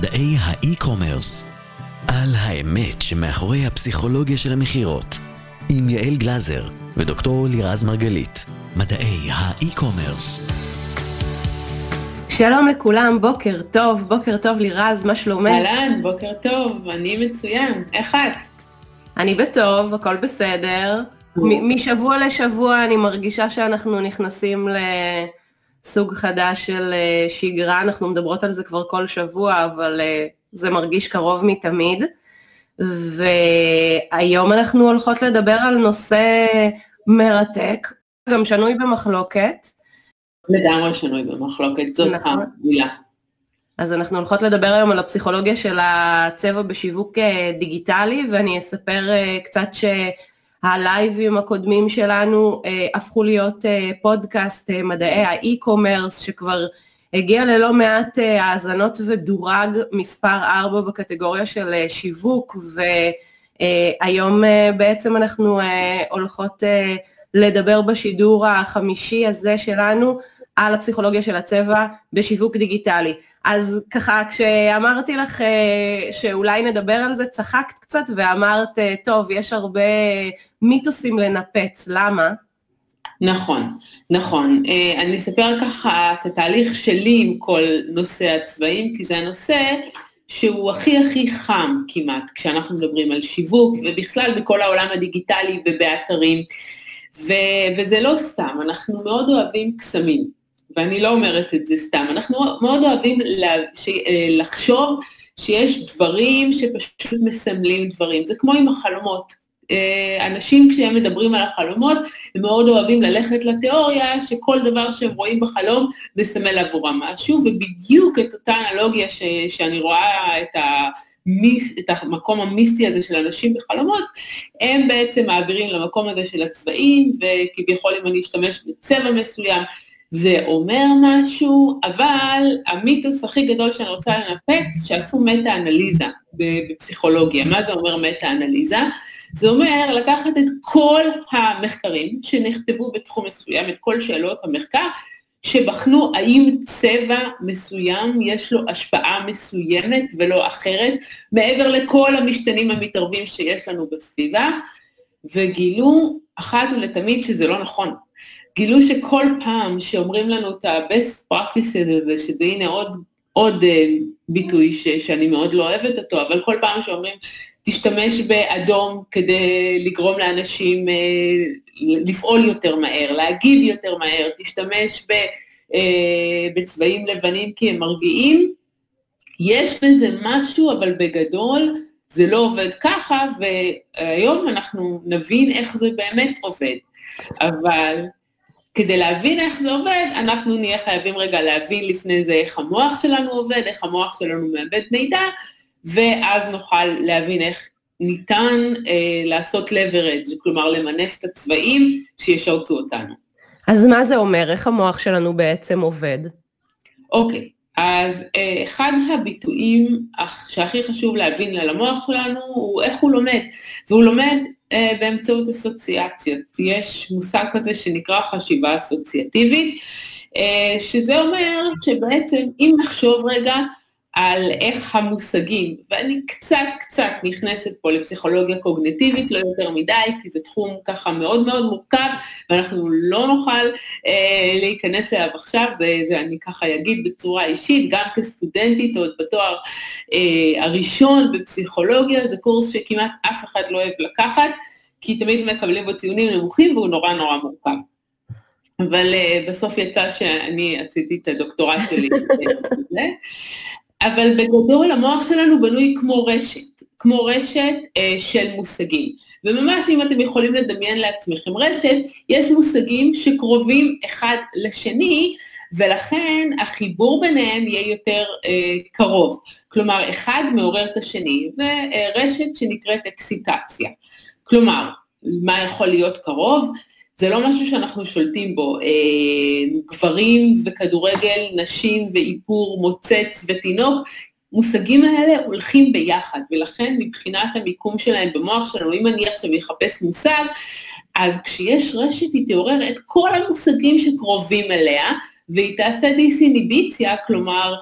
מדעי האי-קומרס. על האמת שמאחורי הפסיכולוגיה של המכירות. עם יעל גלזר ודוקטור לירז מרגלית. מדעי האי-קומרס. שלום לכולם, בוקר טוב, בוקר טוב לירז, מה שלומך? אהלן, בוקר טוב, אני מצוין, איך את? אני בטוב, הכל בסדר. משבוע לשבוע אני מרגישה שאנחנו נכנסים לסוג חדש של אה, שגרה, אנחנו מדברות על זה כבר כל שבוע, אבל אה, זה מרגיש קרוב מתמיד. והיום אנחנו הולכות לדבר על נושא מרתק, גם שנוי במחלוקת. לגמרי שנוי במחלוקת, זאת נכון. המילה. אז אנחנו הולכות לדבר היום על הפסיכולוגיה של הצבע בשיווק אה, דיגיטלי, ואני אספר קצת שהלייבים הקודמים שלנו אה, הפכו להיות אה, פודקאסט אה, מדעי האי-קומרס, שכבר הגיע ללא מעט אה, האזנות ודורג מספר 4 בקטגוריה של אה, שיווק, והיום אה, בעצם אנחנו אה, הולכות אה, לדבר בשידור החמישי הזה שלנו על הפסיכולוגיה של הצבע בשיווק דיגיטלי. אז ככה, כשאמרתי לך אה, שאולי נדבר על זה, צחקת קצת ואמרת, אה, טוב, יש הרבה מיתוסים לנפץ, למה? נכון, נכון. אה, אני אספר ככה את התהליך שלי עם כל נושא הצבעים, כי זה הנושא שהוא הכי הכי חם כמעט, כשאנחנו מדברים על שיווק, ובכלל בכל העולם הדיגיטלי ובאתרים. ו- וזה לא סתם, אנחנו מאוד אוהבים קסמים, ואני לא אומרת את זה סתם, אנחנו מאוד אוהבים אה, לחשוב שיש דברים שפשוט מסמלים דברים, זה כמו עם החלומות. אה, אנשים כשהם מדברים על החלומות, הם מאוד אוהבים ללכת לתיאוריה שכל דבר שהם רואים בחלום מסמל עבורם משהו, ובדיוק את אותה אנלוגיה ש- שאני רואה את ה... מיס, את המקום המיסטי הזה של אנשים בחלומות, הם בעצם מעבירים למקום הזה של הצבעים, וכביכול אם אני אשתמש בצבע מסוים, זה אומר משהו, אבל המיתוס הכי גדול שאני רוצה לנפץ, שעשו מטה-אנליזה בפסיכולוגיה. מה זה אומר מטה-אנליזה? זה אומר לקחת את כל המחקרים שנכתבו בתחום מסוים, את כל שאלות המחקר, שבחנו האם צבע מסוים יש לו השפעה מסוימת ולא אחרת, מעבר לכל המשתנים המתערבים שיש לנו בסביבה, וגילו אחת ולתמיד שזה לא נכון. גילו שכל פעם שאומרים לנו את ה-best practices הזה, שזה הנה עוד, עוד uh, ביטוי ש, שאני מאוד לא אוהבת אותו, אבל כל פעם שאומרים תשתמש באדום כדי לגרום לאנשים uh, לפעול יותר מהר, להגיב יותר מהר, תשתמש ב, uh, בצבעים לבנים כי הם מרגיעים, יש בזה משהו, אבל בגדול זה לא עובד ככה, והיום אנחנו נבין איך זה באמת עובד. אבל כדי להבין איך זה עובד, אנחנו נהיה חייבים רגע להבין לפני זה איך המוח שלנו עובד, איך המוח שלנו מאבד מידע, ואז נוכל להבין איך ניתן אה, לעשות leverage, כלומר למנף את הצבעים שישרתו אותנו. אז מה זה אומר? איך המוח שלנו בעצם עובד? אוקיי, אז אה, אחד הביטויים שהכי חשוב להבין על המוח שלנו הוא איך הוא לומד, והוא לומד אה, באמצעות אסוציאציות. יש מושג כזה שנקרא חשיבה אסוציאטיבית, אה, שזה אומר שבעצם אם נחשוב רגע על איך המושגים, ואני קצת קצת נכנסת פה לפסיכולוגיה קוגנטיבית, לא יותר מדי, כי זה תחום ככה מאוד מאוד מורכב, ואנחנו לא נוכל אה, להיכנס אליו עכשיו, ואני ככה אגיד בצורה אישית, גם כסטודנטית עוד בתואר אה, הראשון בפסיכולוגיה, זה קורס שכמעט אף אחד לא אוהב לקחת, כי תמיד מקבלים בו ציונים נמוכים והוא נורא נורא מורכב. אבל uh, בסוף יצא שאני עשיתי את הדוקטורט שלי. אבל בגדול המוח שלנו בנוי כמו רשת, כמו רשת אה, של מושגים. וממש אם אתם יכולים לדמיין לעצמכם רשת, יש מושגים שקרובים אחד לשני, ולכן החיבור ביניהם יהיה יותר אה, קרוב. כלומר, אחד מעורר את השני, ורשת שנקראת אקסיטציה. כלומר, מה יכול להיות קרוב? זה לא משהו שאנחנו שולטים בו. אה, גברים וכדורגל, נשים ואיפור, מוצץ ותינוק, מושגים האלה הולכים ביחד, ולכן מבחינת המיקום שלהם במוח שלנו, אם אני עכשיו אחפש מושג, אז כשיש רשת היא תעורר את כל המושגים שקרובים אליה, והיא תעשה דיסאיניביציה, כלומר,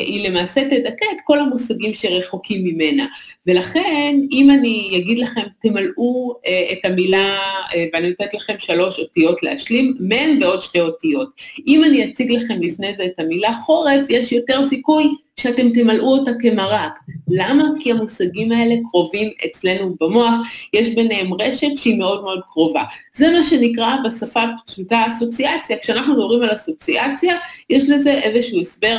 היא למעשה תדכא את כל המושגים שרחוקים ממנה. ולכן, אם אני אגיד לכם, תמלאו אה, את המילה, אה, ואני נותנת לכם שלוש אותיות להשלים, מן ועוד שתי אותיות. אם אני אציג לכם לפני זה את המילה חורף, יש יותר סיכוי שאתם תמלאו אותה כמרק. למה? כי המושגים האלה קרובים אצלנו במוח, יש ביניהם רשת שהיא מאוד מאוד קרובה. זה מה שנקרא בשפה הפשוטה אסוציאציה. כשאנחנו מדברים על אסוציאציה, יש לזה איזשהו הסבר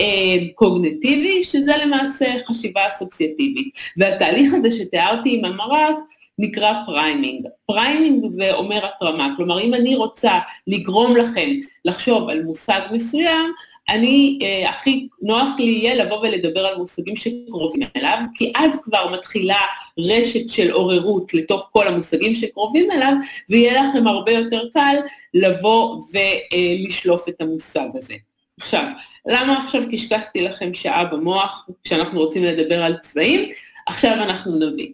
אה, קוגניטיבי, שזה למעשה חשיבה אסוציאטיבית. והתהליך הזה שתיארתי עם המרק, נקרא priming. priming זה אומר התרמה, כלומר אם אני רוצה לגרום לכם לחשוב על מושג מסוים, אני, אה, הכי נוח לי יהיה לבוא ולדבר על מושגים שקרובים אליו, כי אז כבר מתחילה רשת של עוררות לתוך כל המושגים שקרובים אליו, ויהיה לכם הרבה יותר קל לבוא ולשלוף את המושג הזה. עכשיו, למה עכשיו קשקשתי לכם שעה במוח כשאנחנו רוצים לדבר על צבעים? עכשיו אנחנו נבין.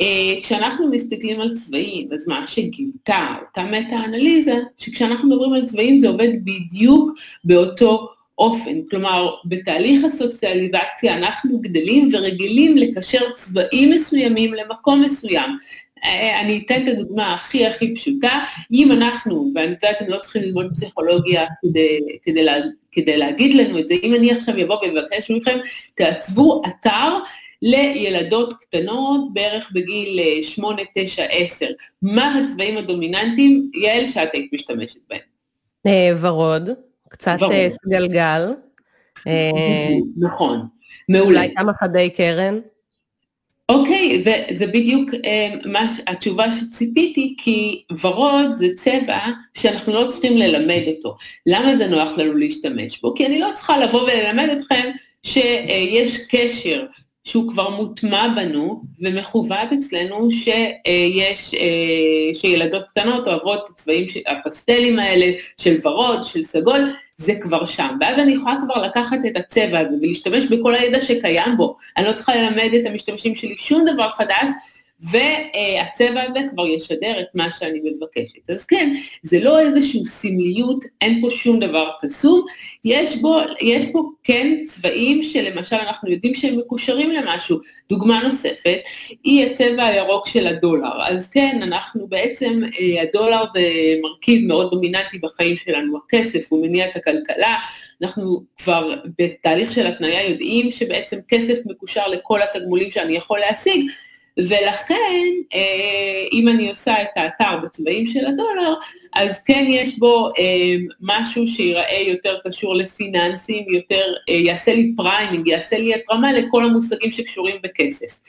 Uh, כשאנחנו מסתכלים על צבעים, אז מה שגילתה אותה מטה-אנליזה, שכשאנחנו מדברים על צבעים זה עובד בדיוק באותו אופן. כלומר, בתהליך הסוציאליזציה אנחנו גדלים ורגילים לקשר צבעים מסוימים למקום מסוים. אה, אני אתן את הדוגמה הכי הכי פשוטה, אם אנחנו, ואני יודעת, אתם לא צריכים ללמוד פסיכולוגיה כדי, כדי, לה, כדי להגיד לנו את זה, אם אני עכשיו אבוא ואבקש מכם, תעצבו אתר לילדות קטנות בערך בגיל 8, 9, 10. מה הצבעים הדומיננטיים, יעל, שאת היית משתמשת בהם? אה, ורוד, קצת אה, סגלגל. נכון, מעולה. אולי כמה חדי קרן. אוקיי, וזה בדיוק אה, מה, התשובה שציפיתי, כי ורוד זה צבע שאנחנו לא צריכים ללמד אותו. למה זה נוח לנו להשתמש בו? כי אני לא צריכה לבוא וללמד אתכם שיש קשר שהוא כבר מוטמע בנו ומכוון אצלנו שיש, אה, שילדות קטנות אוהבות את הצבעים, הפסטלים האלה של ורוד, של סגול, זה כבר שם. ואז אני יכולה כבר לקחת את הצבע הזה ולהשתמש בכל הידע שקיים בו. אני לא צריכה ללמד את המשתמשים שלי שום דבר חדש, והצבע הזה כבר ישדר את מה שאני מבקשת. אז כן, זה לא איזושהי סמליות, אין פה שום דבר קסום, יש, יש פה כן צבעים שלמשל אנחנו יודעים שהם מקושרים למשהו. דוגמה נוספת היא הצבע הירוק של הדולר. אז כן, אנחנו בעצם, אה, הדולר זה מרכיב מאוד דומיננטי בחיים שלנו, הכסף הוא מניע את הכלכלה, אנחנו כבר בתהליך של התניה יודעים שבעצם כסף מקושר לכל התגמולים שאני יכול להשיג, ולכן, אה, אם אני עושה את האתר בצבעים של הדולר, אז כן יש בו אה, משהו שיראה יותר קשור לפיננסים, יותר, אה, יעשה לי priming, יעשה לי התרמה לכל המושגים שקשורים בכסף.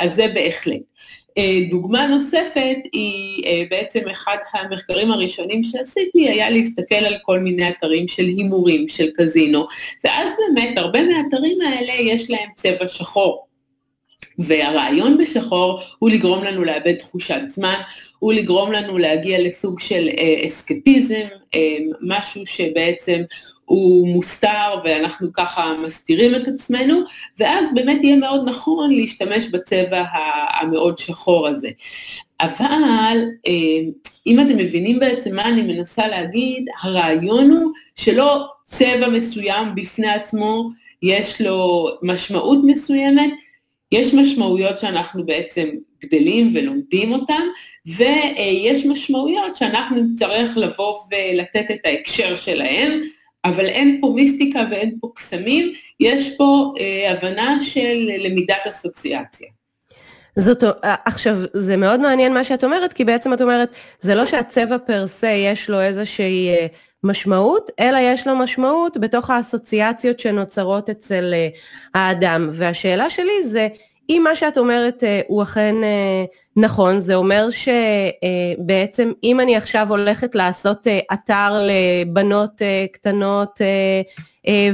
אז זה בהחלט. דוגמה נוספת היא בעצם אחד המחקרים הראשונים שעשיתי היה להסתכל על כל מיני אתרים של הימורים, של קזינו, ואז באמת הרבה מהאתרים האלה יש להם צבע שחור. והרעיון בשחור הוא לגרום לנו לאבד תחושת זמן, הוא לגרום לנו להגיע לסוג של אה, אסקפיזם, אה, משהו שבעצם הוא מוסתר ואנחנו ככה מסתירים את עצמנו, ואז באמת יהיה מאוד נכון להשתמש בצבע המאוד שחור הזה. אבל אה, אם אתם מבינים בעצם מה אני מנסה להגיד, הרעיון הוא שלא צבע מסוים בפני עצמו, יש לו משמעות מסוימת, יש משמעויות שאנחנו בעצם גדלים ולומדים אותן, ויש משמעויות שאנחנו נצטרך לבוא ולתת את ההקשר שלהן, אבל אין פה מיסטיקה ואין פה קסמים, יש פה אה, הבנה של למידת אסוציאציה. זאת, עכשיו, זה מאוד מעניין מה שאת אומרת, כי בעצם את אומרת, זה לא שהצבע פר סה יש לו איזושהי אה, משמעות, אלא יש לו משמעות בתוך האסוציאציות שנוצרות אצל אה, האדם. והשאלה שלי זה, אם מה שאת אומרת אה, הוא אכן אה, נכון, זה אומר שבעצם אם אני עכשיו הולכת לעשות אתר לבנות קטנות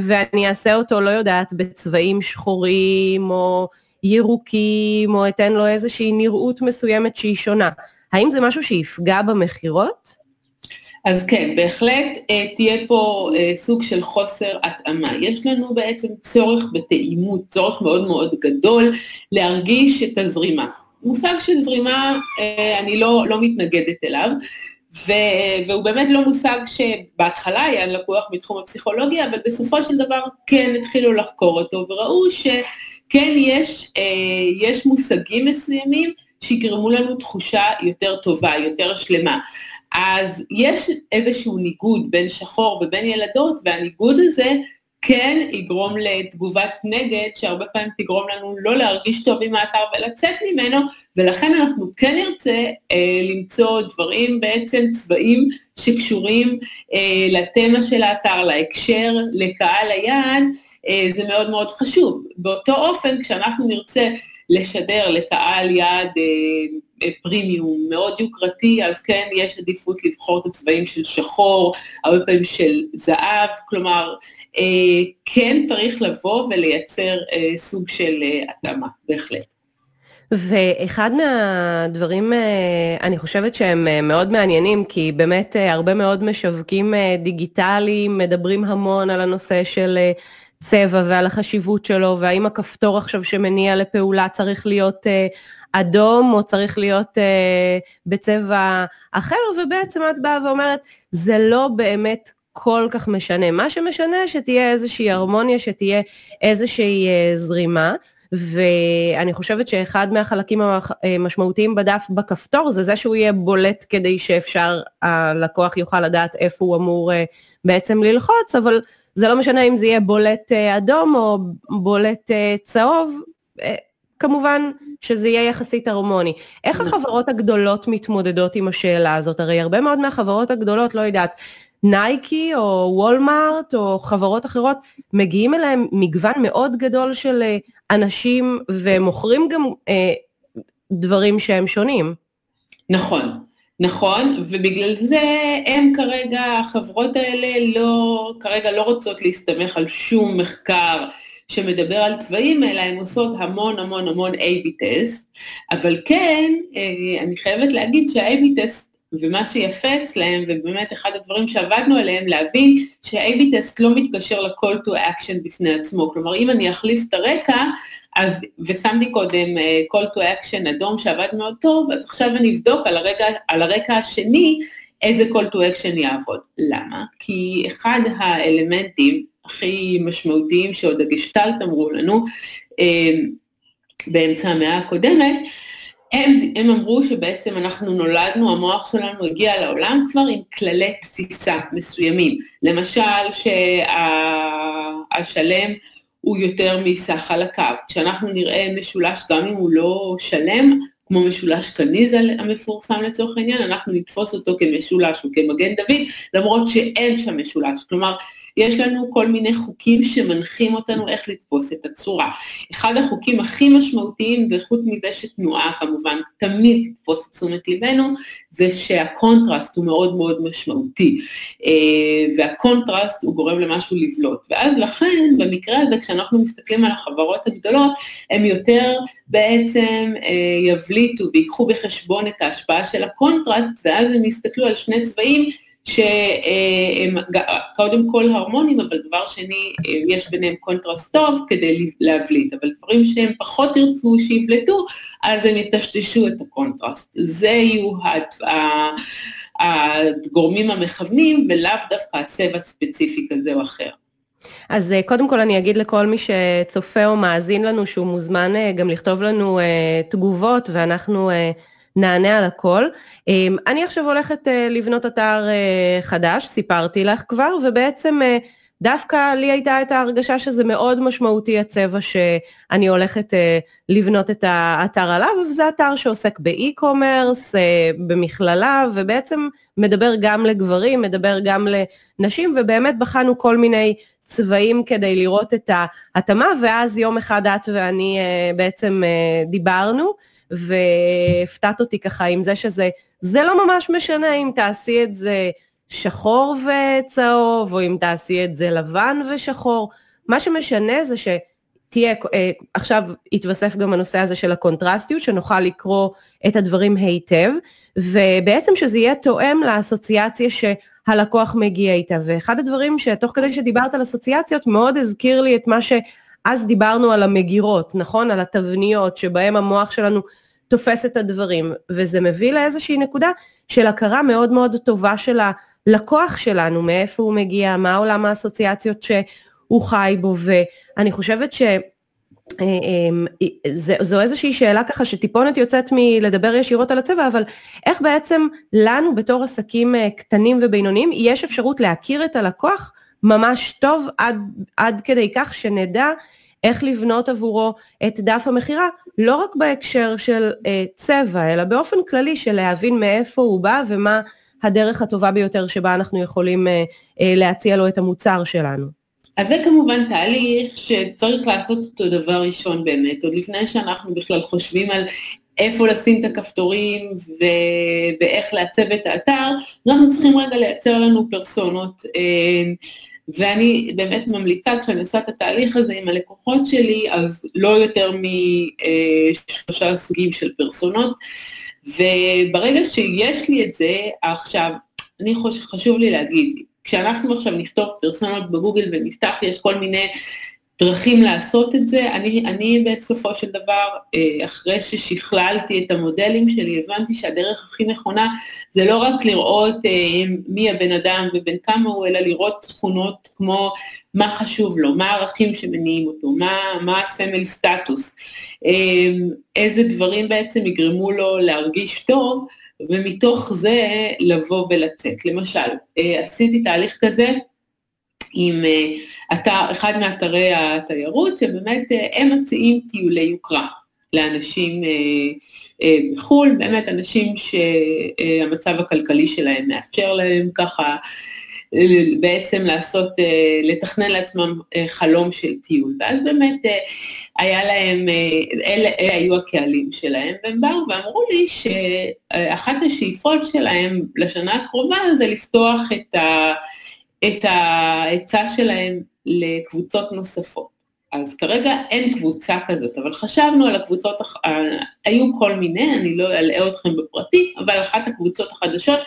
ואני אעשה אותו, לא יודעת, בצבעים שחורים או ירוקים, או אתן לו איזושהי נראות מסוימת שהיא שונה, האם זה משהו שיפגע במכירות? אז כן, בהחלט אה, תהיה פה אה, סוג של חוסר התאמה. יש לנו בעצם צורך בתאימות, צורך מאוד מאוד גדול להרגיש את הזרימה. מושג של זרימה, אה, אני לא, לא מתנגדת אליו, והוא באמת לא מושג שבהתחלה היה לקוח מתחום הפסיכולוגיה, אבל בסופו של דבר כן התחילו לחקור אותו, וראו שכן יש, יש מושגים מסוימים שיגרמו לנו תחושה יותר טובה, יותר שלמה. אז יש איזשהו ניגוד בין שחור ובין ילדות, והניגוד הזה כן יגרום לתגובת נגד, שהרבה פעמים תגרום לנו לא להרגיש טוב עם האתר ולצאת ממנו, ולכן אנחנו כן נרצה אה, למצוא דברים, בעצם צבעים שקשורים אה, לתמה של האתר, להקשר, לקהל היעד, אה, זה מאוד מאוד חשוב. באותו אופן, כשאנחנו נרצה לשדר לקהל יעד אה, פרימיום מאוד יוקרתי, אז כן יש עדיפות לבחור את הצבעים של שחור, הרבה פעמים של זהב, כלומר, אה, כן צריך לבוא ולייצר אה, סוג של התאמה, בהחלט. ואחד מהדברים, אני חושבת שהם מאוד מעניינים, כי באמת הרבה מאוד משווקים דיגיטליים מדברים המון על הנושא של צבע ועל החשיבות שלו, והאם הכפתור עכשיו שמניע לפעולה צריך להיות אדום או צריך להיות אה, בצבע אחר, ובעצם את באה ואומרת, זה לא באמת כל כך משנה. מה שמשנה שתהיה איזושהי הרמוניה, שתהיה איזושהי אה, זרימה. ואני חושבת שאחד מהחלקים המשמעותיים בדף בכפתור זה זה שהוא יהיה בולט כדי שאפשר, הלקוח יוכל לדעת איפה הוא אמור אה, בעצם ללחוץ, אבל זה לא משנה אם זה יהיה בולט אה, אדום או בולט אה, צהוב, כמובן שזה יהיה יחסית הרמוני. איך נכון. החברות הגדולות מתמודדות עם השאלה הזאת? הרי הרבה מאוד מהחברות הגדולות, לא יודעת, נייקי או וולמארט או חברות אחרות, מגיעים אליהם מגוון מאוד גדול של אה, אנשים ומוכרים גם אה, דברים שהם שונים. נכון, נכון, ובגלל זה הם כרגע, החברות האלה לא, כרגע לא רוצות להסתמך על שום מחקר שמדבר על צבעים, אלא הן עושות המון המון המון A-B טסט, אבל כן, אה, אני חייבת להגיד שה-A-B טסט ומה שיפה אצלהם, ובאמת אחד הדברים שעבדנו עליהם, להבין שה-A-B טסט לא מתקשר ל-call to action בפני עצמו. כלומר, אם אני אחליף את הרקע, אז, ושמתי קודם uh, call to action אדום שעבד מאוד טוב, אז עכשיו אני אבדוק על הרקע, על הרקע השני איזה call to action יעבוד. למה? כי אחד האלמנטים הכי משמעותיים שעוד הגשטלט אמרו לנו אה, באמצע המאה הקודמת, הם, הם אמרו שבעצם אנחנו נולדנו, המוח שלנו הגיע לעולם כבר עם כללי תפיסה מסוימים. למשל שהשלם הוא יותר מסך חלקיו. כשאנחנו נראה משולש, גם אם הוא לא שלם, כמו משולש קניזה המפורסם לצורך העניין, אנחנו נתפוס אותו כמשולש או כמגן דוד, למרות שאין שם משולש. כלומר, יש לנו כל מיני חוקים שמנחים אותנו איך לתפוס את הצורה. אחד החוקים הכי משמעותיים, וחוץ מזה שתנועה כמובן תמיד תתפוס את תשומת ליבנו, זה שהקונטרסט הוא מאוד מאוד משמעותי, אה, והקונטרסט הוא גורם למשהו לבלוט. ואז לכן, במקרה הזה, כשאנחנו מסתכלים על החברות הגדולות, הם יותר בעצם אה, יבליטו ויקחו בחשבון את ההשפעה של הקונטרסט, ואז הם יסתכלו על שני צבעים שהם קודם כל הרמונים, אבל דבר שני, יש ביניהם קונטרסט טוב כדי להבליט, אבל דברים שהם פחות ירצו שיבלטו, אז הם יטשטשו את הקונטרסט. זה יהיו הגורמים המכוונים, ולאו דווקא הצבע ספציפי כזה או אחר. אז אה, קודם כל אני אגיד לכל מי שצופה או מאזין לנו שהוא מוזמן אה, גם לכתוב לנו אה, תגובות ואנחנו נענה על הכל. אמ, אני עכשיו הולכת אה, לבנות אתר אה, חדש, סיפרתי לך כבר, ובעצם אה, דווקא לי הייתה את ההרגשה שזה מאוד משמעותי הצבע שאני הולכת לבנות את האתר עליו, וזה אתר שעוסק באי-קומרס, במכללה, ובעצם מדבר גם לגברים, מדבר גם לנשים, ובאמת בחנו כל מיני צבעים כדי לראות את ההתאמה, ואז יום אחד את ואני בעצם דיברנו. והפתעת אותי ככה עם זה שזה, זה לא ממש משנה אם תעשי את זה שחור וצהוב, או אם תעשי את זה לבן ושחור, מה שמשנה זה שתהיה, אה, עכשיו התווסף גם הנושא הזה של הקונטרסטיות, שנוכל לקרוא את הדברים היטב, ובעצם שזה יהיה תואם לאסוציאציה שהלקוח מגיע איתה. ואחד הדברים שתוך כדי שדיברת על אסוציאציות, מאוד הזכיר לי את מה ש... אז דיברנו על המגירות, נכון? על התבניות שבהם המוח שלנו תופס את הדברים, וזה מביא לאיזושהי נקודה של הכרה מאוד מאוד טובה של הלקוח שלנו, מאיפה הוא מגיע, מה עולם האסוציאציות שהוא חי בו, ואני חושבת ש... אה, אה, זו איזושהי שאלה ככה שטיפונת יוצאת מלדבר ישירות על הצבע, אבל איך בעצם לנו בתור עסקים אה, קטנים ובינוניים יש אפשרות להכיר את הלקוח ממש טוב עד, עד כדי כך שנדע איך לבנות עבורו את דף המכירה, לא רק בהקשר של אה, צבע, אלא באופן כללי של להבין מאיפה הוא בא ומה הדרך הטובה ביותר שבה אנחנו יכולים אה, אה, להציע לו את המוצר שלנו. אז זה כמובן תהליך שצריך לעשות אותו דבר ראשון באמת, עוד לפני שאנחנו בכלל חושבים על איפה לשים את הכפתורים ו- ואיך לעצב את האתר, אנחנו צריכים רגע לייצר לנו פרסונות. אה, ואני באמת ממליצה כשאני עושה את התהליך הזה עם הלקוחות שלי, אז לא יותר משלושה סוגים של פרסונות, וברגע שיש לי את זה, עכשיו, אני חושב, חשוב לי להגיד, כשאנחנו עכשיו נכתוב פרסונות בגוגל ונפתח, יש כל מיני דרכים לעשות את זה. אני, אני בסופו של דבר, אה, אחרי ששכללתי את המודלים שלי, הבנתי שהדרך הכי נכונה זה לא רק לראות אה, מי הבן אדם ובן כמה הוא, אלא לראות תכונות כמו מה חשוב לו, מה הערכים שמניעים אותו, מה, מה הסמל סטטוס, אה, איזה דברים בעצם יגרמו לו להרגיש טוב, ומתוך זה לבוא ולצאת. למשל, עשיתי תהליך כזה עם אתר, אחד מאתרי התיירות, שבאמת אה, הם מציעים טיולי יוקרה לאנשים אה, אה, בחו"ל, באמת אנשים שהמצב הכלכלי שלהם מאפשר להם ככה בעצם לעשות, לתכנן לעצמם חלום של טיול. ואז באמת היה להם, אלה, אלה היו הקהלים שלהם, והם באו ואמרו לי שאחת השאיפות שלהם לשנה הקרובה זה לפתוח את ה... את ההיצע שלהם לקבוצות נוספות. אז כרגע אין קבוצה כזאת, אבל חשבנו על הקבוצות, היו כל מיני, אני לא אלאה אתכם בפרטי, אבל אחת הקבוצות החדשות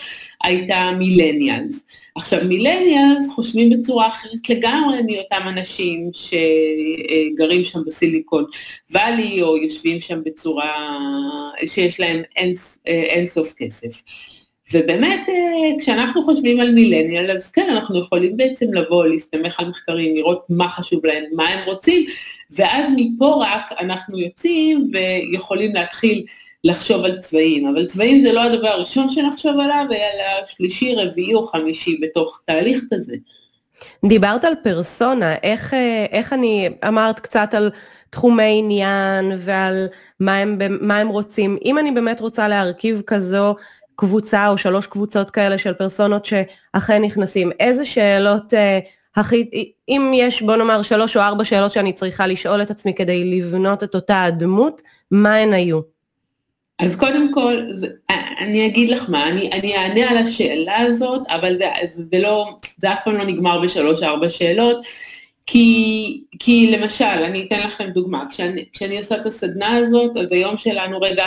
הייתה מילניאלס. עכשיו מילניאלס חושבים בצורה אחרת לגמרי מאותם אנשים שגרים שם בסיליקון וואלי, או יושבים שם בצורה שיש להם אין, אין סוף כסף. ובאמת, אה, כשאנחנו חושבים על מילניאל, אז כן, אנחנו יכולים בעצם לבוא, להסתמך על מחקרים, לראות מה חשוב להם, מה הם רוצים, ואז מפה רק אנחנו יוצאים ויכולים להתחיל לחשוב על צבעים. אבל צבעים זה לא הדבר הראשון שנחשוב עליו, אלא שלישי, רביעי או חמישי בתוך תהליך כזה. דיברת על פרסונה, איך, אה, איך אני, אמרת קצת על תחומי עניין ועל מה הם, מה הם רוצים. אם אני באמת רוצה להרכיב כזו קבוצה או שלוש קבוצות כאלה של פרסונות שאכן נכנסים, איזה שאלות אה, הכי, אם יש בוא נאמר שלוש או ארבע שאלות שאני צריכה לשאול את עצמי כדי לבנות את אותה הדמות, מה הן היו? אז קודם כל, אני אגיד לך מה, אני, אני אענה על השאלה הזאת, אבל זה, זה לא, זה אף פעם לא נגמר בשלוש-ארבע שאלות, כי, כי למשל, אני אתן לכם דוגמה, כשאני, כשאני עושה את הסדנה הזאת, אז היום שלנו רגע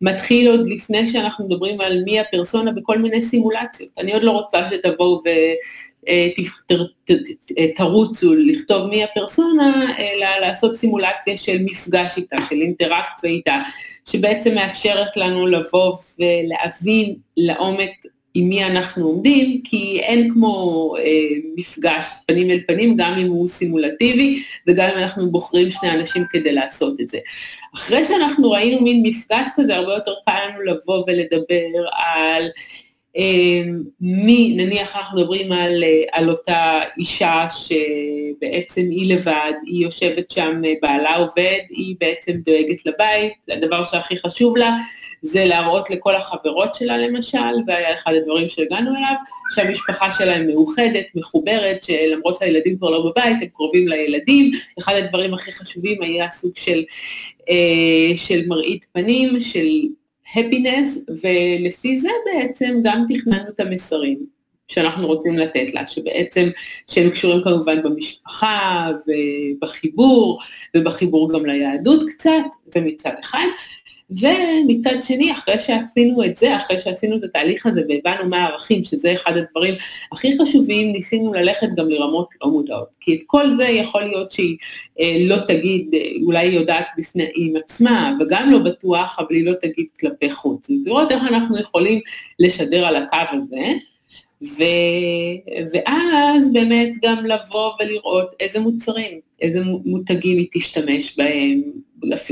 מתחיל עוד לפני שאנחנו מדברים על מי הפרסונה בכל מיני סימולציות. אני עוד לא רוצה שתבואו ותרוצו לכתוב מי הפרסונה, אלא לעשות סימולציה של מפגש איתה, של אינטראקציה איתה, שבעצם מאפשרת לנו לבוא ולהבין לעומק עם מי אנחנו עומדים, כי אין כמו אה, מפגש פנים אל פנים, גם אם הוא סימולטיבי, וגם אם אנחנו בוחרים שני אנשים כדי לעשות את זה. אחרי שאנחנו ראינו מין מפגש כזה, הרבה יותר קל לנו לבוא ולדבר על אה, מי, נניח אנחנו מדברים על, אה, על אותה אישה שבעצם היא לבד, היא יושבת שם, אה, בעלה עובד, היא בעצם דואגת לבית, זה הדבר שהכי חשוב לה, זה להראות לכל החברות שלה למשל, והיה אחד הדברים שהגענו אליו, שהמשפחה שלהם מאוחדת, מחוברת, שלמרות שהילדים כבר לא בבית, הם קרובים לילדים, אחד הדברים הכי חשובים היה סוג של, אה, של מראית פנים, של הפינס, ולפי זה בעצם גם תכננו את המסרים שאנחנו רוצים לתת לה, שבעצם, שהם קשורים כמובן במשפחה ובחיבור, ובחיבור גם ליהדות קצת, זה מצד אחד. ומצד שני, אחרי שעשינו את זה, אחרי שעשינו את התהליך הזה והבנו מה הערכים, שזה אחד הדברים הכי חשובים, ניסינו ללכת גם לרמות לא מודעות. כי את כל זה יכול להיות שהיא אה, לא תגיד, אה, אולי היא יודעת בפני עם עצמה, וגם לא בטוח, אבל היא לא תגיד כלפי חוץ. אז לראות איך אנחנו יכולים לשדר על הקו הזה. ו... ואז באמת גם לבוא ולראות איזה מוצרים, איזה מותגים היא תשתמש בהם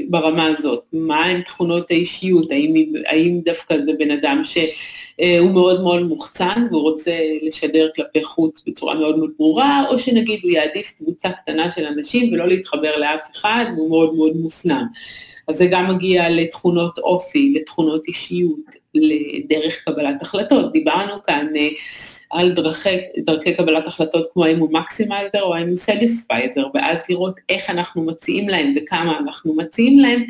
ברמה הזאת, מהם תכונות האישיות, האם, האם דווקא זה בן אדם שהוא מאוד מאוד מוחצן והוא רוצה לשדר כלפי חוץ בצורה מאוד מאוד ברורה, או שנגיד הוא יעדיף קבוצה קטנה של אנשים ולא להתחבר לאף אחד והוא מאוד מאוד מופנם. אז זה גם מגיע לתכונות אופי, לתכונות אישיות, לדרך קבלת החלטות. דיברנו כאן אה, על דרכי, דרכי קבלת החלטות כמו האם הוא maximizer או האם הוא satisficer, ואז לראות איך אנחנו מציעים להם וכמה אנחנו מציעים להם,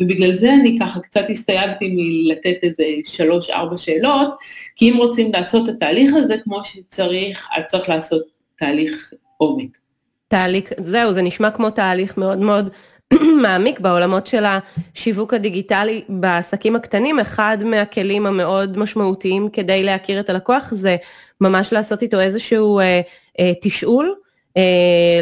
ובגלל זה אני ככה קצת הסתייגתי מלתת איזה שלוש-ארבע שאלות, כי אם רוצים לעשות את התהליך הזה כמו שצריך, אז צריך לעשות תהליך עומק. תהליך, זהו, זה נשמע כמו תהליך מאוד מאוד מעמיק בעולמות של השיווק הדיגיטלי בעסקים הקטנים, אחד מהכלים המאוד משמעותיים כדי להכיר את הלקוח זה ממש לעשות איתו איזשהו אה, אה, תשאול, אה,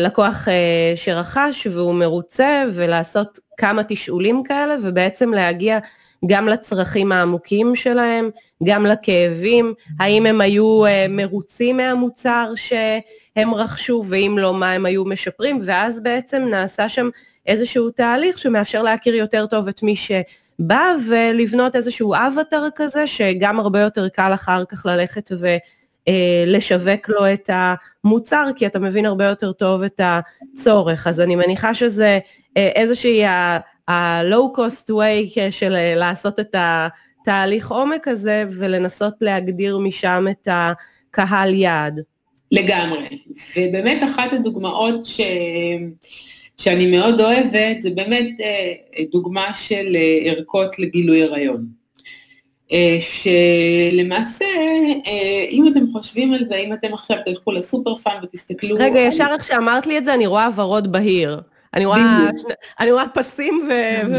לקוח אה, שרכש והוא מרוצה ולעשות כמה תשאולים כאלה ובעצם להגיע גם לצרכים העמוקים שלהם, גם לכאבים, האם הם היו אה, מרוצים מהמוצר שהם רכשו ואם לא מה הם היו משפרים ואז בעצם נעשה שם איזשהו תהליך שמאפשר להכיר יותר טוב את מי שבא ולבנות איזשהו אבטר כזה, שגם הרבה יותר קל אחר כך ללכת ולשווק לו את המוצר, כי אתה מבין הרבה יותר טוב את הצורך. אז אני מניחה שזה אה, איזושהי ה-low cost way של אה, לעשות את התהליך עומק הזה ולנסות להגדיר משם את הקהל יעד. לגמרי, ובאמת אחת הדוגמאות ש... שאני מאוד אוהבת, זה באמת אה, דוגמה של אה, ערכות לגילוי הריון. אה, שלמעשה, אם אתם חושבים על זה, אם אתם עכשיו תלכו לסופר פארם ותסתכלו... רגע, ישר איך שאמרת לי את זה, אני רואה ורוד בהיר. אני רואה, אני רואה פסים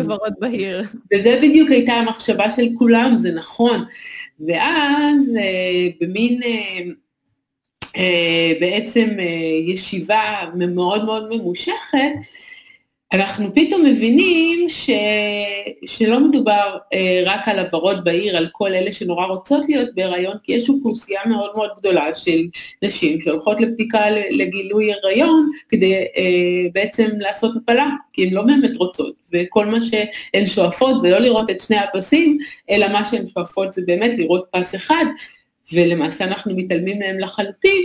וורוד בהיר. וזה בדיוק הייתה המחשבה של כולם, זה נכון. ואז במין אה, בעצם אה, ישיבה מאוד מאוד ממושכת, אנחנו פתאום מבינים ש... שלא מדובר אה, רק על עברות בעיר, על כל אלה שנורא רוצות להיות בהיריון, כי יש אוכלוסייה מאוד מאוד גדולה של נשים שהולכות לבדיקה לגילוי הריון כדי אה, בעצם לעשות הפלה, כי הן לא באמת רוצות, וכל מה שהן שואפות זה לא לראות את שני הפסים, אלא מה שהן שואפות זה באמת לראות פס אחד, ולמעשה אנחנו מתעלמים מהם לחלוטין,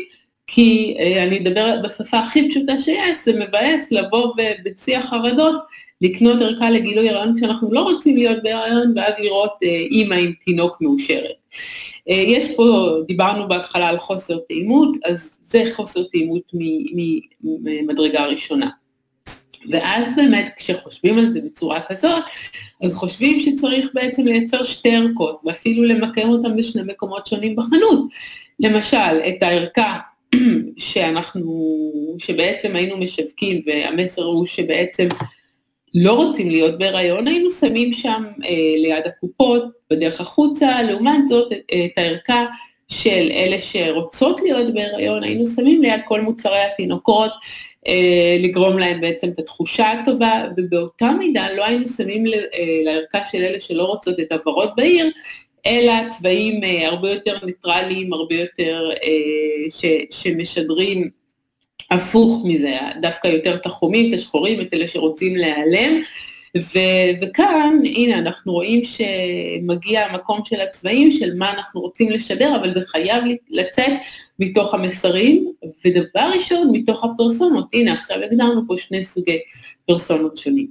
כי אה, אני אדבר בשפה הכי פשוטה שיש, זה מבאס לבוא ובשיא החרדות לקנות ערכה לגילוי הריון כשאנחנו לא רוצים להיות בהריון ואז לראות אה, אימא עם תינוק מאושרת. אה, יש פה, דיברנו בהתחלה על חוסר תאימות, אז זה חוסר תאימות ממדרגה ראשונה. ואז באמת כשחושבים על זה בצורה כזאת, אז חושבים שצריך בעצם לייצר שתי ערכות, ואפילו למקם אותן בשני מקומות שונים בחנות. למשל, את הערכה שאנחנו, שבעצם היינו משווקים, והמסר הוא שבעצם לא רוצים להיות בהיריון, היינו שמים שם אה, ליד הקופות, בדרך החוצה, לעומת זאת את, את הערכה של אלה שרוצות להיות בהיריון, היינו שמים ליד כל מוצרי התינוקות, אה, לגרום להם בעצם את התחושה הטובה, ובאותה מידה לא היינו שמים אה, לערכה של אלה שלא רוצות את הוורוד בעיר, אלא צבעים אה, הרבה יותר ניטרליים, הרבה יותר ש, שמשדרים הפוך מזה, דווקא יותר את החומים, את השחורים, את אלה שרוצים להיעלם. ו- וכאן, הנה, אנחנו רואים שמגיע המקום של הצבעים, של מה אנחנו רוצים לשדר, אבל זה חייב לצאת מתוך המסרים, ודבר ראשון, מתוך הפרסונות. הנה, עכשיו הגדרנו פה שני סוגי פרסונות שונים.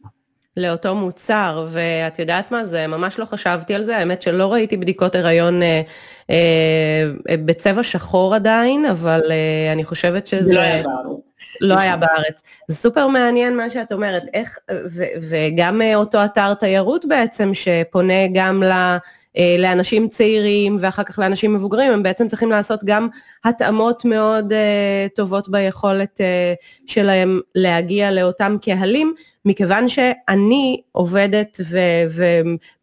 לאותו מוצר, ואת יודעת מה, זה ממש לא חשבתי על זה, האמת שלא ראיתי בדיקות הריון אה, אה, בצבע שחור עדיין, אבל אה, אני חושבת שזה... זה לא היה בארץ. לא היה בארץ. זה סופר מעניין מה שאת אומרת, איך, ו, וגם אה, אותו אתר תיירות בעצם, שפונה גם ל... אה, לאנשים צעירים ואחר כך לאנשים מבוגרים, הם בעצם צריכים לעשות גם התאמות מאוד uh, טובות ביכולת uh, שלהם להגיע לאותם קהלים, מכיוון שאני עובדת ו-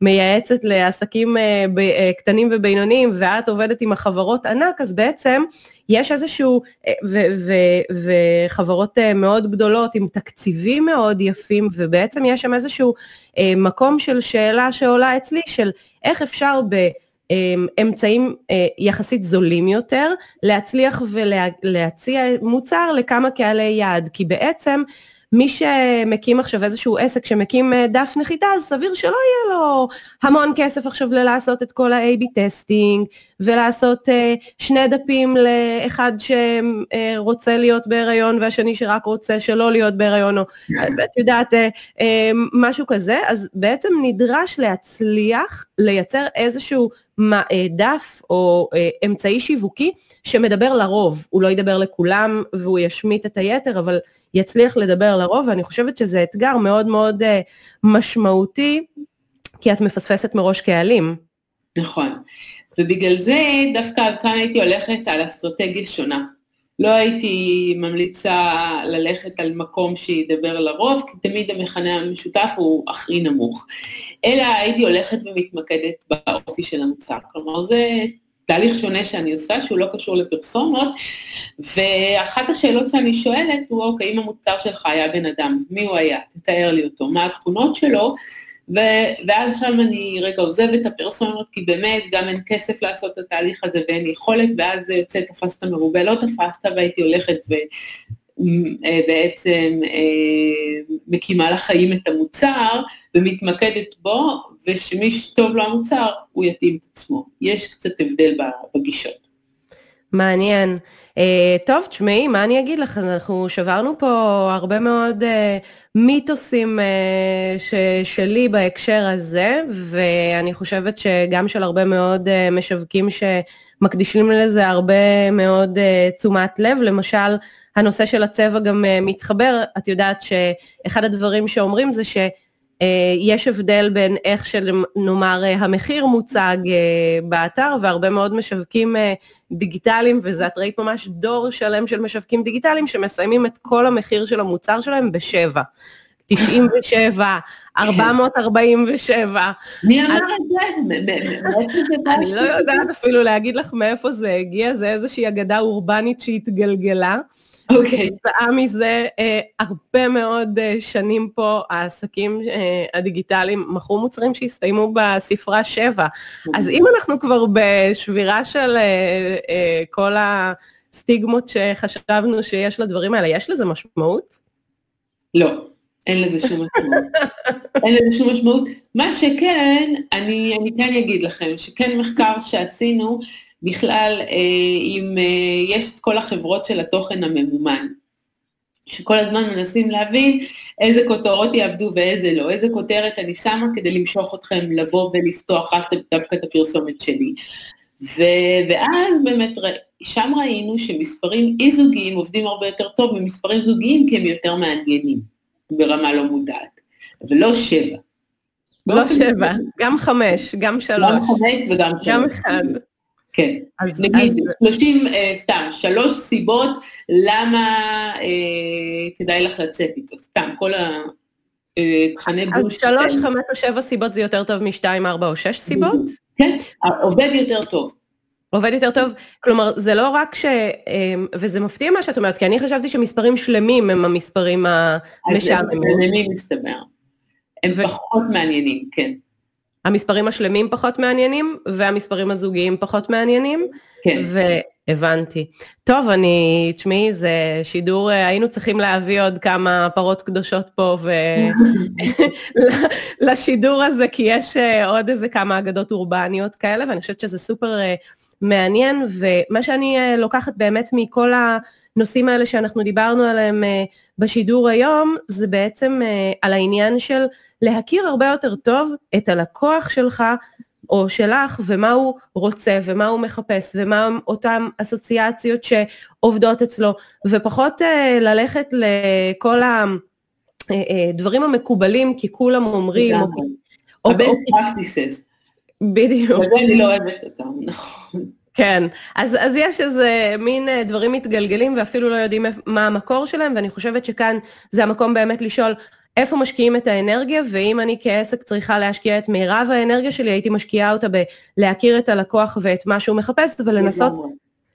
ומייעצת לעסקים אה, ב- קטנים ובינוניים ואת עובדת עם החברות ענק, אז בעצם יש איזשהו, ו- ו- וחברות מאוד גדולות עם תקציבים מאוד יפים, ובעצם יש שם איזשהו מקום של שאלה שעולה אצלי, של איך אפשר ב... אמ, אה, יחסית זולים יותר, להצליח ולהציע מוצר לכמה קהלי יעד, כי בעצם מי שמקים עכשיו איזשהו עסק שמקים אה, דף נחיתה, אז סביר שלא יהיה לו המון כסף עכשיו לעשות את כל ה-AB testing, ולעשות אה, שני דפים לאחד שרוצה להיות בהיריון והשני שרק רוצה שלא להיות בהיריון, או את יודעת, אה, אה, משהו כזה, אז בעצם נדרש להצליח לייצר איזשהו דף או אה, אמצעי שיווקי שמדבר לרוב, הוא לא ידבר לכולם והוא ישמיט את היתר, אבל יצליח לדבר לרוב, ואני חושבת שזה אתגר מאוד מאוד uh, משמעותי, כי את מפספסת מראש קהלים. נכון, ובגלל זה דווקא כאן הייתי הולכת על אסטרטגיה שונה. לא הייתי ממליצה ללכת על מקום שידבר לרוב, כי תמיד המכנה המשותף הוא הכי נמוך. אלא הייתי הולכת ומתמקדת באופי של המוצר. כלומר, זה תהליך שונה שאני עושה, שהוא לא קשור לפרסומות, ואחת השאלות שאני שואלת הוא, אוקיי, אם המוצר שלך היה בן אדם, מי הוא היה? תתאר לי אותו, מה התכונות שלו, ו- ואז שם אני רגע עוזבת את הפרסונות, כי באמת גם אין כסף לעשות את התהליך הזה ואין יכולת, ואז זה יוצא תפסת מרובה, לא תפסת והייתי הולכת ובעצם אה, אה, מקימה לחיים את המוצר ומתמקדת בו, ושמי שטוב לו המוצר, הוא יתאים את עצמו. יש קצת הבדל בגישות. מעניין. Uh, טוב, תשמעי, מה אני אגיד לך, אנחנו שברנו פה הרבה מאוד uh, מיתוסים uh, ש, שלי בהקשר הזה, ואני חושבת שגם של הרבה מאוד uh, משווקים שמקדישים לזה הרבה מאוד uh, תשומת לב, למשל, הנושא של הצבע גם uh, מתחבר, את יודעת שאחד הדברים שאומרים זה ש... אה, יש הבדל בין איך שנאמר אה, המחיר מוצג אה, באתר והרבה מאוד משווקים דיגיטליים וזה את ראית ממש דור שלם של משווקים דיגיטליים שמסיימים את כל המחיר של המוצר שלהם בשבע. 97, 447. מי אמר את זה? אני לא יודעת אפילו להגיד לך מאיפה זה הגיע, זה איזושהי אגדה אורבנית שהתגלגלה. אוקיי. כתוצאה מזה, אה, הרבה מאוד אה, שנים פה העסקים אה, הדיגיטליים מכרו מוצרים שהסתיימו בספרה 7. אז אם אנחנו כבר בשבירה של כל הסטיגמות שחשבנו שיש לדברים האלה, יש לזה משמעות? לא, אין לזה שום משמעות. אין לזה שום משמעות. מה שכן, אני, אני כן אגיד לכם, שכן מחקר שעשינו, בכלל, אה, אם אה, יש את כל החברות של התוכן הממומן, שכל הזמן מנסים להבין איזה כותרות יעבדו ואיזה לא, איזה כותרת אני שמה כדי למשוך אתכם לבוא ולפתוח רק דווקא את הפרסומת שלי. ו- ואז באמת שם ראינו שמספרים אי-זוגיים עובדים הרבה יותר טוב ממספרים זוגיים כי הם יותר מעניינים ברמה לא מודעת, ולא שבע. לא שבע, גם חמש, גם שלוש. גם חמש וגם שלוש. גם אחד. כן, אז, נגיד אז... 30, אה, סתם, שלוש סיבות למה אה, כדאי לך לצאת איתו, סתם, כל ה... אה, תכני. אז שלוש, חמש או שבע סיבות זה יותר טוב משתיים, ארבע או שש סיבות? כן, עובד יותר טוב. עובד יותר טוב, כלומר זה לא רק ש... אה, וזה מפתיע מה שאת אומרת, כי אני חשבתי שמספרים שלמים הם המספרים המשעממים. אז הם מסתבר. הם. פחות מעניינים, כן. המספרים השלמים פחות מעניינים והמספרים הזוגיים פחות מעניינים. כן. והבנתי. טוב, אני, תשמעי, זה שידור, אה, היינו צריכים להביא עוד כמה פרות קדושות פה ו... לשידור הזה, כי יש אה, עוד איזה כמה אגדות אורבניות כאלה, ואני חושבת שזה סופר אה, מעניין, ומה שאני לוקחת באמת מכל הנושאים האלה שאנחנו דיברנו עליהם בשידור היום, זה בעצם על העניין של להכיר הרבה יותר טוב את הלקוח שלך או שלך ומה הוא רוצה ומה הוא מחפש ומה אותן אסוציאציות שעובדות אצלו ופחות ללכת לכל הדברים אה, אה, המקובלים כי כולם אומרים. הרבה practices. בדיוק. וזה אני לא אוהבת אותם, נכון. כן, אז, אז יש איזה מין דברים מתגלגלים ואפילו לא יודעים מה המקור שלהם, ואני חושבת שכאן זה המקום באמת לשאול איפה משקיעים את האנרגיה, ואם אני כעסק צריכה להשקיע את מירב האנרגיה שלי, הייתי משקיעה אותה בלהכיר את הלקוח ואת מה שהוא מחפש, ולנסות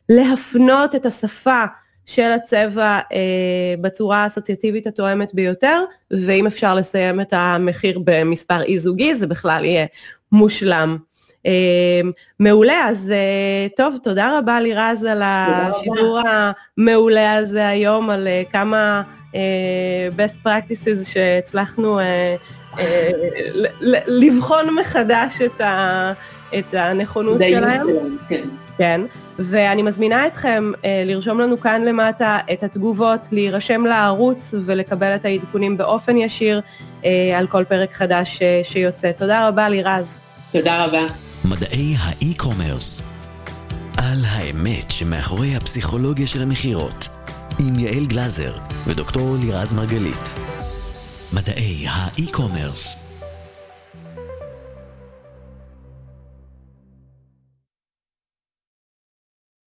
להפנות את השפה של הצבע אה, בצורה האסוציאטיבית התואמת ביותר, ואם אפשר לסיים את המחיר במספר אי זוגי, זה בכלל יהיה מושלם. אה, מעולה, אז אה, טוב, תודה רבה לירז על השידור המעולה הזה היום, על אה, כמה אה, best practices שהצלחנו לבחון מחדש את, ה, את הנכונות שלהם. כן. כן, ואני מזמינה אתכם אה, לרשום לנו כאן למטה את התגובות, להירשם לערוץ ולקבל את העדכונים באופן ישיר אה, על כל פרק חדש אה, שיוצא. תודה רבה לירז. תודה רבה. מדעי האי-קומרס על האמת שמאחורי הפסיכולוגיה של המכירות עם יעל גלזר ודוקטור לירז מרגלית. מדעי האי-קומרס